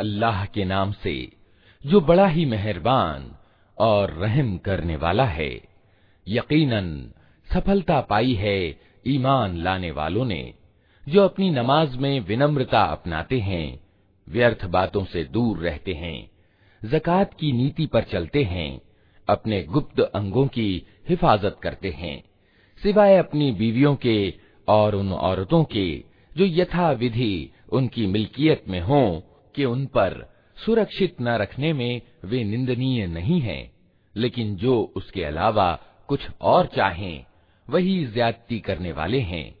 अल्लाह के नाम से जो बड़ा ही मेहरबान और रहम करने वाला है यकीनन सफलता पाई है ईमान लाने वालों ने जो अपनी नमाज में विनम्रता अपनाते हैं व्यर्थ बातों से दूर रहते हैं जक़ात की नीति पर चलते हैं अपने गुप्त अंगों की हिफाजत करते हैं सिवाय अपनी बीवियों के और उन औरतों के जो यथा विधि उनकी मिल्कियत में हों कि उन पर सुरक्षित न रखने में वे निंदनीय नहीं हैं लेकिन जो उसके अलावा कुछ और चाहें वही ज्यादती करने वाले हैं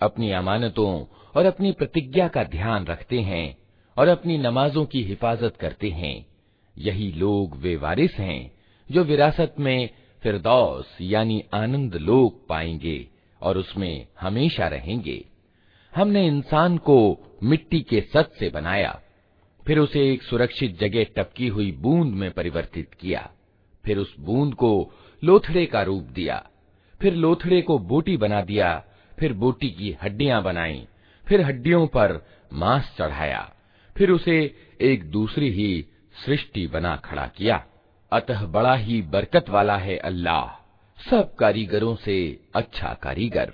अपनी अमानतों और अपनी प्रतिज्ञा का ध्यान रखते हैं और अपनी नमाजों की हिफाजत करते हैं यही लोग वे वारिस हैं जो विरासत में फिरदौस यानी आनंद लोक पाएंगे और उसमें हमेशा रहेंगे हमने इंसान को मिट्टी के सत से बनाया फिर उसे एक सुरक्षित जगह टपकी हुई बूंद में परिवर्तित किया। फिर उस बूंद को लोथड़े का रूप दिया। फिर लोथड़े को बोटी बना दिया। फिर बोटी की हड्डियाँ बनाई। फिर हड्डियों पर मांस चढ़ाया। फिर उसे एक दूसरी ही सृष्टि बना खड़ा किया। अतः बड़ा ही बरकत वाला है अल्लाह। सब कारीगरों से अच्छा कारीगर।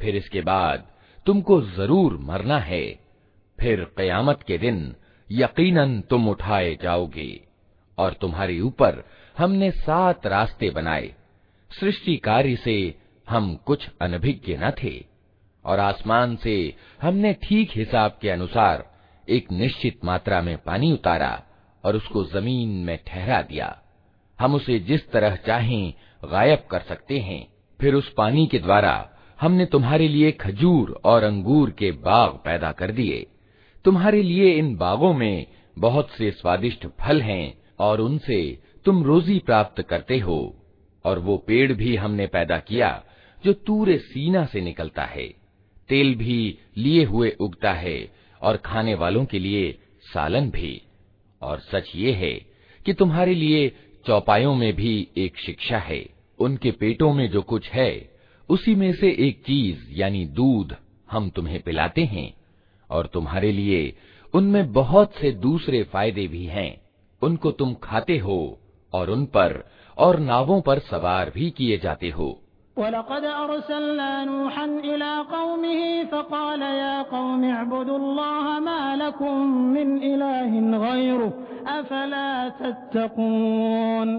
फिर इसके बाद तुमको जरूर मरना है फिर कयामत के दिन यकीनन तुम उठाए जाओगे और तुम्हारे ऊपर हमने सात रास्ते बनाए सृष्टि कार्य से हम कुछ अनभिज्ञ न थे, और आसमान से हमने ठीक हिसाब के अनुसार एक निश्चित मात्रा में पानी उतारा और उसको ज़मीन में ठहरा दिया। हम उसे जिस तरह चाहें गायब कर सकते हैं। फिर उस पानी के द्वारा हमने तुम्हारे लिए खजूर और अंगूर के बाग पैदा कर दिए। तुम्हारे लिए इन बागों में बहुत से स्वादिष्ट फल हैं और उनसे तुम रोजी प्राप्त करते हो। और वो पेड़ भी हमने पैदा किया, जो तूरे सीना से निकलता है। तेल भी लिए हुए उगता है और खाने वालों के लिए सालन भी। और सच ये है कि तुम्हारे लिए चौपायों में भी एक शिक्षा है। उनके पेटों में जो कुछ है, उसी में से एक चीज़, यानी दूध, हम तुम्हें पिलाते हैं। और तुम्हारे लिए उनमें बहुत से दूसरे फ़ायदे भी हैं। उनको तुम खाते हो और उन पर और नावों पर सवार भी किए जाते हो वलक़द अरसलना नूहन इला कौमिही फ़क़ाल या कौम अअबुदुल्लाह मा लकुम मिन इलाहिन गैरुह अफला तत्तकून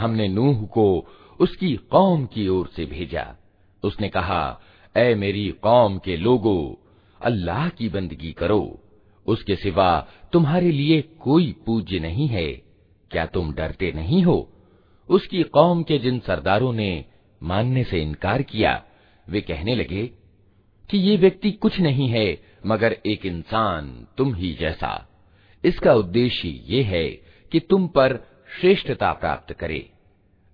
हमने नूह को उसकी कौम की ओर से भेजा उसने कहा ऐ मेरी कौम के लोगों अल्लाह की बंदगी करो। उसके सिवा तुम्हारे लिए कोई पूज्य नहीं है। क्या तुम डरते नहीं हो? उसकी कौम के जिन सरदारों ने मानने से इनकार किया, वे कहने लगे, कि ये व्यक्ति कुछ नहीं है, मगर एक इंसान तुम ही जैसा। इसका उद्देश्य ये है कि तुम पर श्रेष्ठता प्राप्त करे।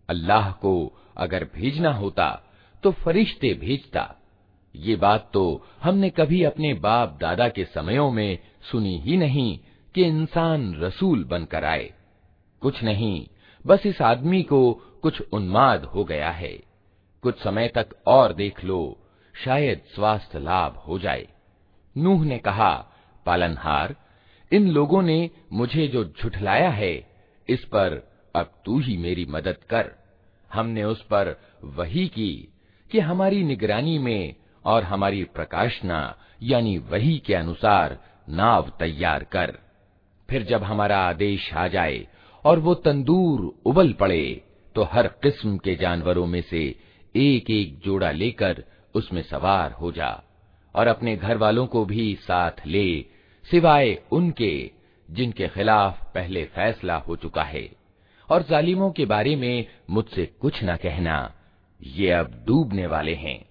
अल्लाह को अगर भेजना होता तो फरिश्ते भेजता। ये बात तो हमने कभी अपने बाप दादा के समयों में सुनी ही नहीं कि इंसान रसूल बनकर आए। कुछ नहीं, बस इस आदमी को कुछ उन्माद हो गया है। कुछ समय तक और देख लो, शायद स्वास्थ्य लाभ हो जाए। नूह ने कहा, पालनहार, इन लोगों ने मुझे जो झुठलाया है, इस पर अब तू ही मेरी मदद कर। हमने उस पर वही की कि हमारी निगरानी में और हमारी प्रकाशना, यानी वही के अनुसार नाव तैयार कर। फिर जब हमारा आदेश आ जाए और वो तंदूर उबल पड़े तो हर किस्म के जानवरों में से एक एक जोड़ा लेकर उसमें सवार हो जा और अपने घर वालों को भी साथ ले, सिवाय उनके, जिनके खिलाफ पहले फैसला हो चुका है। और जालिमों के बारे में मुझसे कुछ न कहना, ये अब डूबने वाले हैं।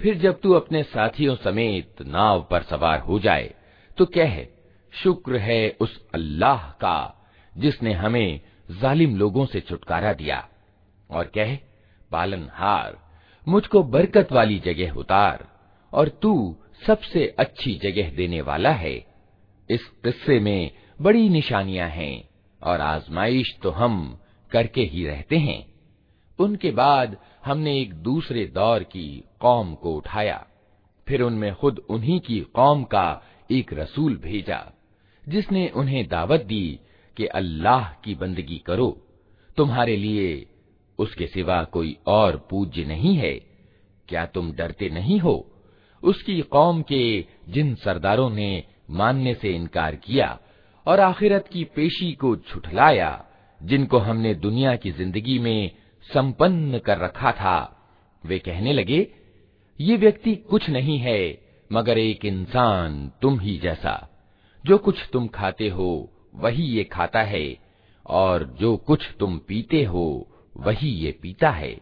फिर जब तू अपने साथियों समेत नाव पर सवार हो जाए तो कह शुक्र है उस अल्लाह का जिसने हमें जालिम लोगों से छुटकारा दिया और कह पालनहार मुझको बरकत वाली जगह उतार और तू सबसे अच्छी जगह देने वाला है। इस किस्से में बड़ी निशानियाँ हैं और आजमाइश तो हम करके ही रहते हैं। उनके बाद हमने एक दूसरे दौर की कौम को उठाया। फिर उनमें खुद उन्हीं की कौम का एक रसूल भेजा, जिसने उन्हें दावत दी कि अल्लाह की बंदगी करो। तुम्हारे लिए उसके सिवा कोई और पूज्य नहीं है। क्या तुम डरते नहीं हो? उसकी कौम के जिन सरदारों ने मानने से इनकार किया और आखिरत की पेशी को छुटलाया, जिनको हमने दुनिया की ज़िंदगी में संपन्न कर रखा था, वे कहने लगे, ये व्यक्ति कुछ नहीं है, मगर एक इंसान तुम ही जैसा। जो कुछ तुम खाते हो, वही ये खाता है, और जो कुछ तुम पीते हो, वही ये पीता है।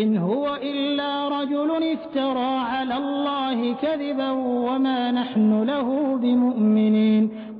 इन हुवा इल्ला रजुलन इफ्तरा अला अल्लाह कदिबा वमा नहनु लहु बिमुमिनीन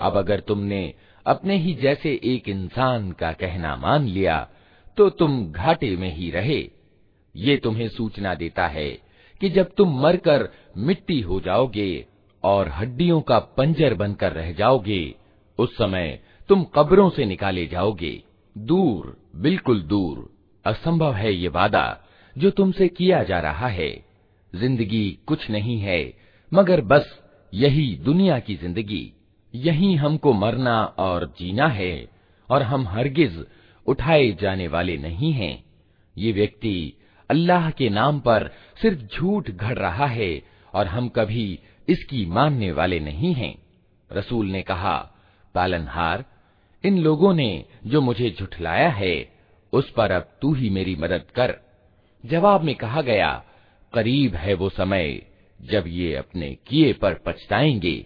अब अगर तुमने अपने ही जैसे एक इंसान का कहना मान लिया तो तुम घाटे में ही रहे ये तुम्हें सूचना देता है कि जब तुम मरकर मिट्टी हो जाओगे और हड्डियों का पंजर बनकर रह जाओगे। उस समय तुम कब्रों से निकाले जाओगे। दूर, बिल्कुल दूर। असंभव है ये वादा जो तुमसे किया जा रहा है। ज़िंदगी कुछ नहीं है, मगर बस यही दुनिया की ज़िंदगी। यही हमको मरना और जीना है, और हम हरगिज उठाए जाने वाले नहीं हैं। ये व्यक्ति अल्लाह के नाम पर सिर्फ़ झूठ घड़ रहा है, और हम कभी इसकी मानने वाले नहीं हैं। रसूल ने कहा, पालनहार, इन लोगों ने जो मुझे झुठलाया है, उस पर अब तू ही मेरी मदद कर। जवाब में कहा गया, करीब है वो समय जब ये अपने किए पर पछताएँगे।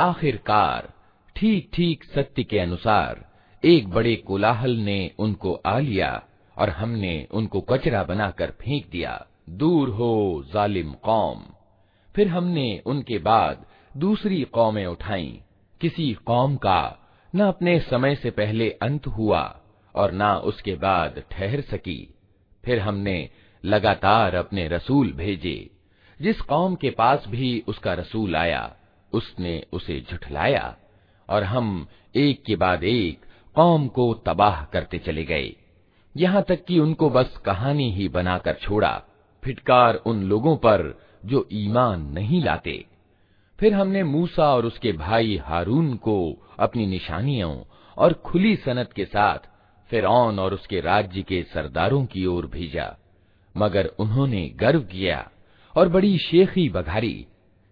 आखिरकार ठीक ठीक सत्य के अनुसार एक बड़े कोलाहल ने उनको आ लिया और हमने उनको कचरा बनाकर फेंक दिया। दूर हो जालिम कौम। फिर हमने उनके बाद दूसरी कौमें उठाई। किसी कौम का न अपने समय से पहले अंत हुआ और न उसके बाद ठहर सकी। फिर हमने लगातार अपने रसूल भेजे। जिस कौम के पास भी उसका रसूल आया, उसने उसे झुठलाया और हम एक के बाद एक कौम को तबाह करते चले गए। यहाँ तक कि उनको बस कहानी ही बनाकर छोड़ा, फिटकार उन लोगों पर जो ईमान नहीं लाते। फिर हमने मूसा और उसके भाई हारून को अपनी निशानियों और खुली सनत के साथ फिरौन और उसके राज्य के सरदारों की ओर भेजा। मगर उन्होंने गर्व किया और बड़ी शेखी बघारी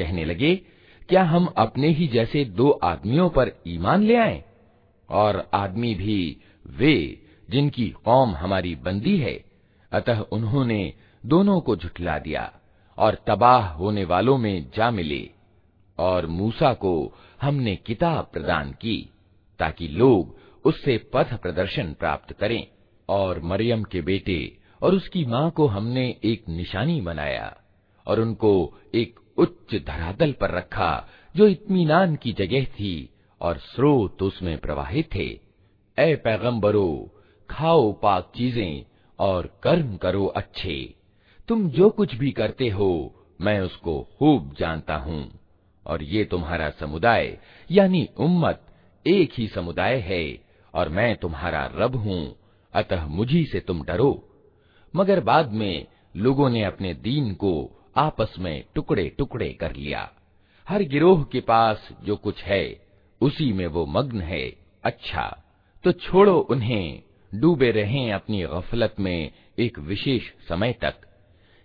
कहने लगे, क्या हम अपने ही जैसे दो आदमियों पर ईमान ले आए? और आदमी भी वे जिनकी कौम हमारी बंदी है। अतः उन्होंने दोनों को झुठला दिया और तबाह होने वालों में जा मिले और मूसा को हमने किताब प्रदान की ताकि लोग उससे पथ प्रदर्शन प्राप्त करें और मरियम के बेटे और उसकी माँ को हमने एक निशानी बनाया और उनको एक उच्च धरातल पर रखा, जो इत्मीनान की जगह थी, और स्रोत उसमें प्रवाहित थे। ए पैगंबरो, खाओ पाक चीज़ें और कर्म करो अच्छे। तुम जो कुछ भी करते हो, मैं उसको खूब जानता हूँ। और ये तुम्हारा समुदाय, यानी उम्मत, एक ही समुदाय है, और मैं तुम्हारा रब हूँ, अतः मुझी से तुम डरो। मगर बाद में लोगों ने अपने दीन को आपस में टुकड़े टुकड़े कर लिया हर गिरोह के पास जो कुछ है उसी में वो मग्न है अच्छा तो छोड़ो उन्हें डूबे रहें अपनी गफलत में एक विशेष समय तक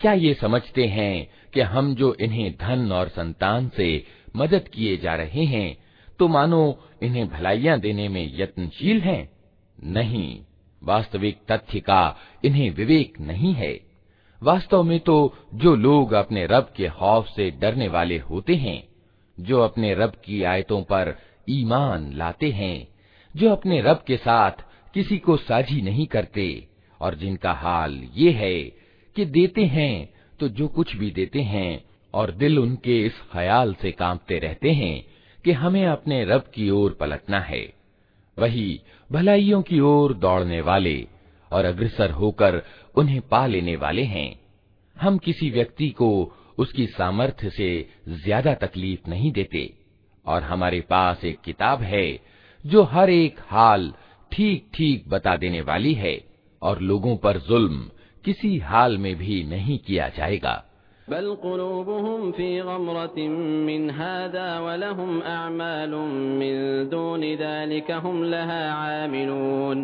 क्या ये समझते हैं कि हम जो इन्हें धन और संतान से मदद किए जा रहे हैं तो मानो इन्हें भलाइयां देने में यत्नशील हैं नहीं वास्तविक तथ्य का इन्हें विवेक नहीं है वास्तव में तो जो लोग अपने रब के खौफ से डरने वाले होते हैं जो अपने रब की आयतों पर ईमान लाते हैं, जो अपने रब के साथ किसी को साझी नहीं करते, और जिनका हाल ये है कि देते हैं तो जो कुछ भी देते हैं, और दिल उनके इस ख्याल से कांपते रहते हैं कि हमें अपने रब की ओर पलटना है। वही भलाइयों की ओर दौड़ने वाले और अग्रसर होकर उन्हें पा लेने वाले हैं। हम किसी व्यक्ति को उसकी सामर्थ्य से ज़्यादा तकलीफ़ नहीं देते। और हमारे पास एक किताब है, जो हर एक हाल ठीक ठीक बता देने वाली है, और लोगों पर जुल्म किसी हाल में भी नहीं किया जाएगा। बल कुलूबुहुम फ़ी गमरतिन मिन हादा वलहुम अअमालुम मिन दूनि ज़ालिका हुम लहा आमिलून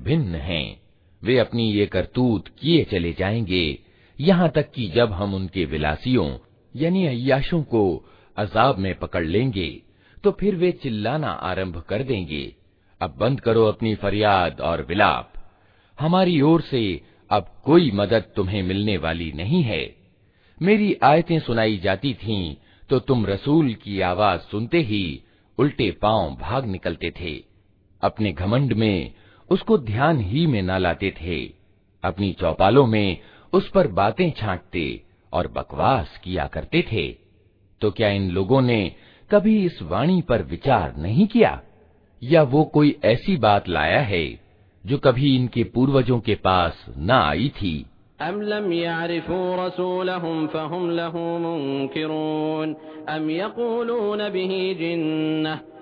भिन्न हैं। वे अपनी ये करतूत किए चले जाएँगे। यहाँ तक कि जब हम उनके विलासियों, यानी अयाशों को अजाब में पकड़ लेंगे तो फिर वे चिल्लाना आरंभ कर देंगे। अब बंद करो अपनी फरियाद और विलाप। हमारी ओर से अब कोई मदद तुम्हें मिलने वाली नहीं है। मेरी आयतें सुनाई जाती थीं तो तुम रसूल की आवाज़ सुनते ही उल्टे पाँव भाग निकलते थे। अपने घमंड में उसको ध्यान ही में न लाते थे। अपनी चौपालों में उस पर बातें छांटते और बकवास किया करते थे। तो क्या इन लोगों ने कभी इस वाणी पर विचार नहीं किया? या वो कोई ऐसी बात लाया है जो कभी इनके पूर्वजों के पास न आई थी? अम लम रसूलहुम फहुम लहू मुनकिरून अम यकूलून बिही जिन्नह। बल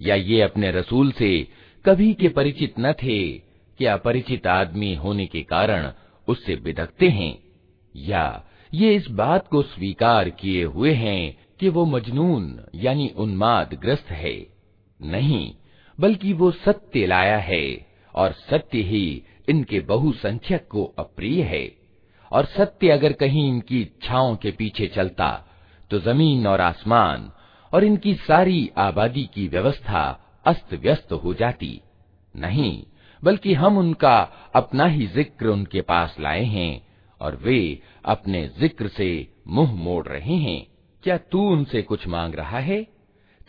या ये अपने रसूल से कभी के परिचित न थे। कि अपरिचित आदमी होने के कारण उससे बिदकते हैं? या ये इस बात को स्वीकार किए हुए हैं कि वो मजनून, यानी उन्माद ग्रस्त है? नहीं, बल्कि वो सत्य लाया है, और सत्य ही इनके बहुसंख्यक को अप्रिय है। और सत्य अगर कहीं इनकी इच्छाओं के पीछे चलता तो ज़मीन और आसमान और इनकी सारी आबादी की व्यवस्था अस्त व्यस्त हो जाती। नहीं, बल्कि हम उनका अपना ही ज़िक्र उनके पास लाए हैं और वे अपने ज़िक्र से मुँह मोड़ रहे हैं। क्या तू उनसे कुछ मांग रहा है?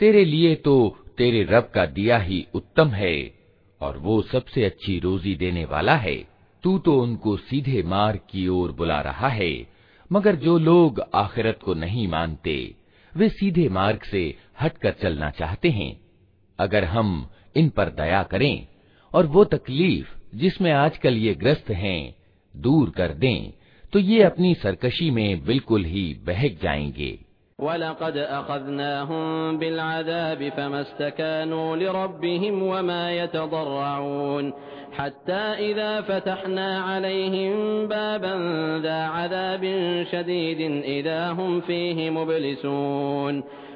तेरे लिए तो तेरे रब का दिया ही उत्तम है और वो सबसे अच्छी रोजी देने वाला है। तू तो उनको सीधे मार्ग की ओर बुला रहा है, मगर जो लोग आखिरत को नहीं मानते, वे सीधे मार्ग से हटकर चलना चाहते हैं। अगर हम इन पर दया करें और वो तकलीफ जिसमें आजकल ये ग्रस्त हैं दूर कर दें तो ये अपनी सरकशी में बिल्कुल ही बहक जाएंगे वलक़द अख़ज़नाहुम बिलअज़ाब फमस्तकानू लिरब्बिहिम वमा यतदर्रऊन हत्ता इज़ा फतहना अलैहिम बाबन ज़ा अज़ाबिन शदीदिन इज़ा हुम फीहि मुबलिसून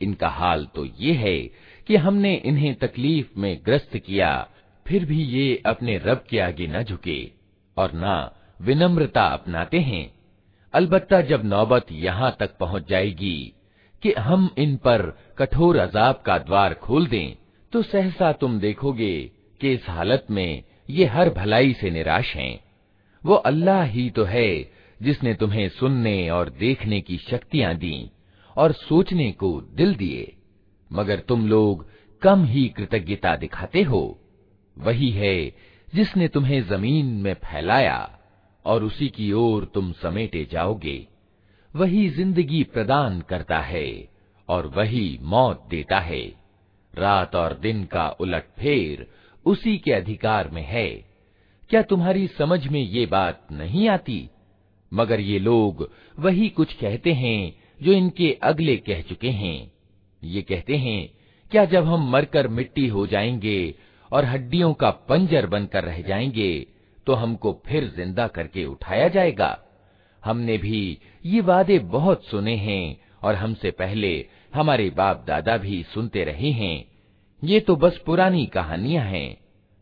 इनका हाल तो ये है कि हमने इन्हें तकलीफ़ में ग्रस्त किया, फिर भी ये अपने रब के आगे न झुके और न विनम्रता अपनाते हैं। अलबत्ता जब नौबत यहाँ तक पहुँच जाएगी कि हम इन पर कठोर अजाब का द्वार खोल दें तो सहसा तुम देखोगे कि इस हालत में ये हर भलाई से निराश हैं। वो अल्लाह ही तो है जिसने तुम्हें सुनने और देखने की शक्तियाँ दी। और सोचने को दिल दिए। मगर तुम लोग कम ही कृतज्ञता दिखाते हो। वही है जिसने तुम्हें ज़मीन में फैलाया और उसी की ओर तुम समेटे जाओगे। वही ज़िंदगी प्रदान करता है और वही मौत देता है। रात और दिन का उलट फेर उसी के अधिकार में है। क्या तुम्हारी समझ में ये बात नहीं आती? मगर ये लोग वही कुछ कहते हैं जो इनके अगले कह चुके हैं। ये कहते हैं, क्या जब हम मरकर मिट्टी हो जाएँगे और हड्डियों का पंजर बनकर रह जाएँगे तो हमको फिर ज़िंदा करके उठाया जाएगा? हमने भी ये वादे बहुत सुने हैं और हमसे पहले हमारे बाप दादा भी सुनते रहे हैं। ये तो बस पुरानी कहानियाँ हैं।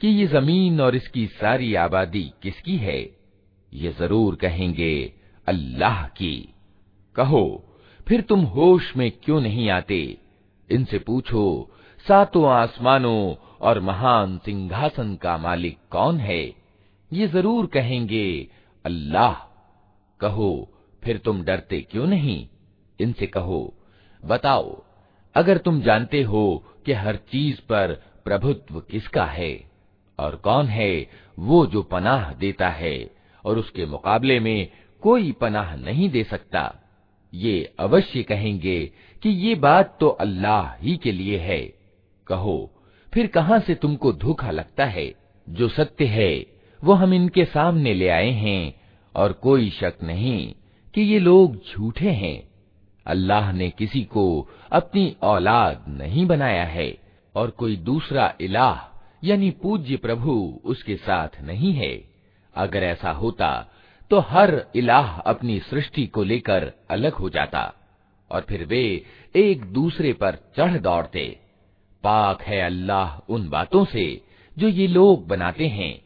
कि ये ज़मीन और इसकी सारी आबादी किसकी है? ये ज़रूर कहेंगे, अल्लाह की। कहो, फिर तुम होश में क्यों नहीं आते? इनसे पूछो, सातों आसमानों और महान सिंहासन का मालिक कौन है? ये ज़रूर कहेंगे, अल्लाह। कहो, फिर तुम डरते क्यों नहीं? इनसे कहो, बताओ, अगर तुम जानते हो कि हर चीज़ पर प्रभुत्व किसका है? और कौन है वो जो पनाह देता है और उसके मुकाबले में कोई पनाह नहीं दे सकता। ये अवश्य कहेंगे कि ये बात तो अल्लाह ही के लिए है। कहो, फिर कहाँ से तुमको धोखा लगता है? जो सत्य है, वो हम इनके सामने ले आए हैं और कोई शक नहीं कि ये लोग झूठे हैं। अल्लाह ने किसी को अपनी औलाद नहीं बनाया है और कोई दूसरा इलाह यानी पूज्य प्रभु उसके साथ नहीं है। अगर ऐसा होता तो हर इलाह अपनी सृष्टि को लेकर अलग हो जाता, और फिर वे एक दूसरे पर चढ़ दौड़ते। पाक है अल्लाह उन बातों से जो ये लोग बनाते हैं।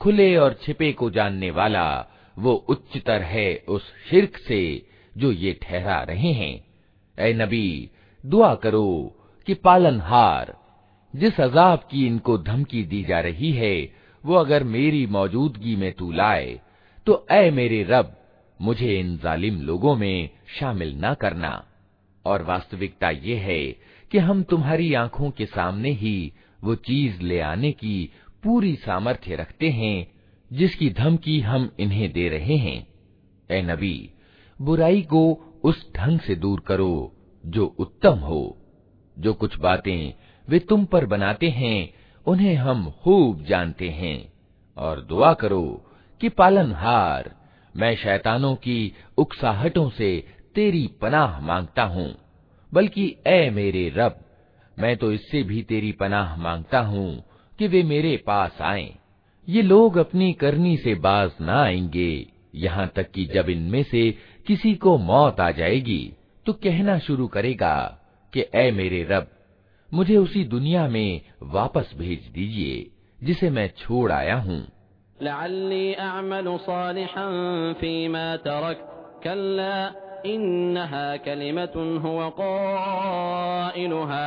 खुले और छिपे को जानने वाला वो उच्चतर है उस शिरक से जो ये ठहरा रहे हैं ए नबी दुआ करो कि पालनहार जिस अजाब की इनको धमकी दी जा रही है वो अगर मेरी मौजूदगी में तू लाए तो ए मेरे रब, मुझे इन जालिम लोगों में शामिल न करना। और वास्तविकता ये है कि हम तुम्हारी आँखों के सामने ही वो चीज़ ले आने की पूरी सामर्थ्य रखते हैं, जिसकी धमकी हम इन्हें दे रहे हैं। ए नबी, बुराई को उस ढंग से दूर करो जो उत्तम हो, जो कुछ बातें वे तुम पर बनाते हैं उन्हें हम खूब जानते हैं। और दुआ करो कि पालनहार, मैं शैतानों की उकसाहटों से तेरी पनाह माँगता हूँ, बल्कि ए मेरे रब, मैं तो इससे भी तेरी पनाह माँगता हूँ कि वे मेरे पास आए। ये लोग अपनी करनी से बाज न आएँगे। यहाँ तक कि जब इनमें से किसी को मौत आ जाएगी तो कहना शुरू करेगा कि ए मेरे रब मुझे उसी दुनिया में वापस भेज दीजिए जिसे मैं छोड़ आया हूँ लअल्ली अअमलु सालिहन फीमा तरक कल्ला इन्नहा कलिमतुन हुव क़ाइलुहा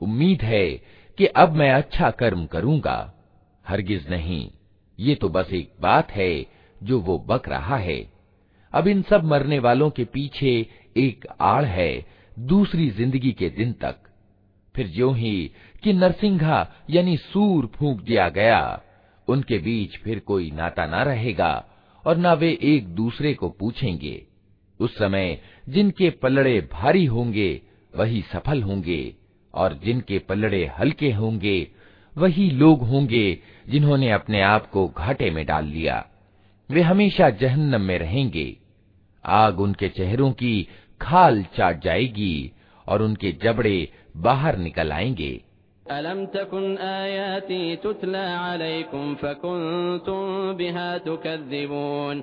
उम्मीद है कि अब मैं अच्छा कर्म करूंगा हरगिज नहीं ये तो बस एक बात है जो वो बक रहा है अब इन सब मरने वालों के पीछे एक आड़ है दूसरी ज़िंदगी के दिन तक। फिर जो ही कि नरसिंघा यानी सूर फूंक दिया गया, उनके बीच फिर कोई नाता ना रहेगा और ना वे एक दूसरे को पूछेंगे। उस समय जिनके पल्लड़े भारी होंगे, वही सफल होंगे और जिनके पल्लड़े हल्के होंगे, वही लोग होंगे जिन्होंने अपने आप को घाटे में डाल लिया। वे हमेशा जहन्नम में रहेंगे। आग उनके चेहरों की खाल चाट जाएगी और उनके जबड़े बाहर निकल आएंगे अलम तकुन आयाती तुतला अलैकुम फकुंतुम बिहा तुकद्दिबून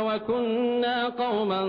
वकुन्ना कौमन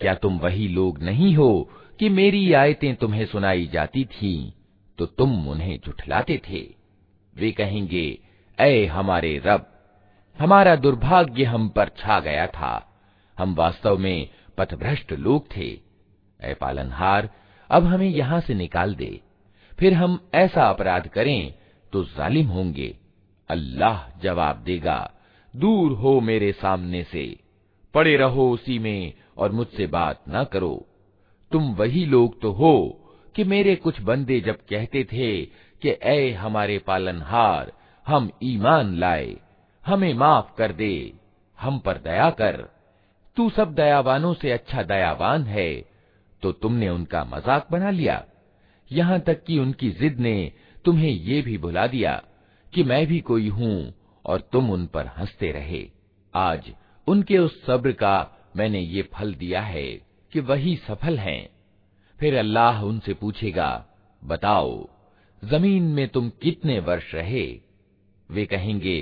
क्या तुम वही लोग नहीं हो कि मेरी आयतें तुम्हें सुनाई जाती थीं तो तुम उन्हें झुठलाते थे वे कहेंगे ऐ हमारे रब, हमारा दुर्भाग्य हम पर छा गया था। हम वास्तव में पथभ्रष्ट लोग थे। ऐ पालनहार, अब हमें यहाँ से निकाल दे। फिर हम ऐसा अपराध करें तो जालिम होंगे। अल्लाह जवाब देगा, दूर हो मेरे सामने से। पड़े रहो उसी में और मुझसे बात न करो। तुम वही लोग तो हो कि मेरे कुछ बंदे जब कहते थे कि ऐ हमारे पालनहार हम ईमान लाए, हमें माफ़ कर दे, हम पर दया कर। तू सब दयावानों से अच्छा दयावान है तो तुमने उनका मज़ाक बना लिया। यहाँ तक कि उनकी जिद ने तुम्हें ये भी भुला दिया कि मैं भी कोई हूँ और तुम उन पर हँसते रहे। आज उनके उस सब्र का मैंने ये फल दिया है कि वही सफल हैं। फिर अल्लाह उनसे पूछेगा, बताओ, ज़मीन में तुम कितने वर्ष रहे? वे कहेंगे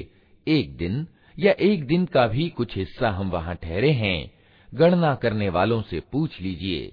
एक दिन या एक दिन का भी कुछ हिस्सा हम वहां ठहरे हैं गणना करने वालों से पूछ लीजिए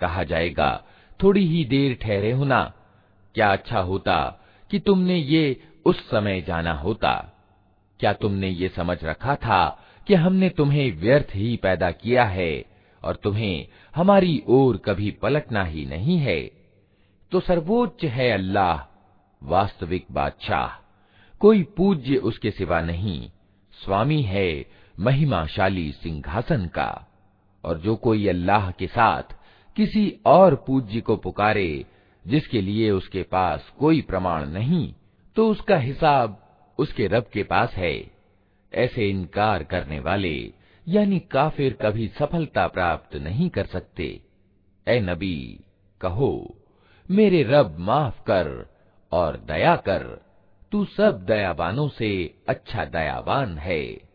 कहा जाएगा थोड़ी ही देर ठहरे होना क्या अच्छा होता कि तुमने ये उस समय जाना होता क्या तुमने ये समझ रखा था कि हमने तुम्हें व्यर्थ ही पैदा किया है और तुम्हें हमारी ओर कभी पलटना ही नहीं है। तो सर्वोच्च है अल्लाह, वास्तविक बादशाह। कोई पूज्य उसके सिवा नहीं, स्वामी है महिमाशाली सिंहासन का। और जो कोई अल्लाह के साथ किसी और पूज्य को पुकारे, जिसके लिए उसके पास कोई प्रमाण नहीं तो उसका हिसाब उसके रब के पास है। ऐसे इनकार करने वाले, यानी काफिर कभी सफलता प्राप्त नहीं कर सकते। ए नबी, कहो, मेरे रब माफ़ कर और दया कर, तू सब दयावानों से अच्छा दयावान है।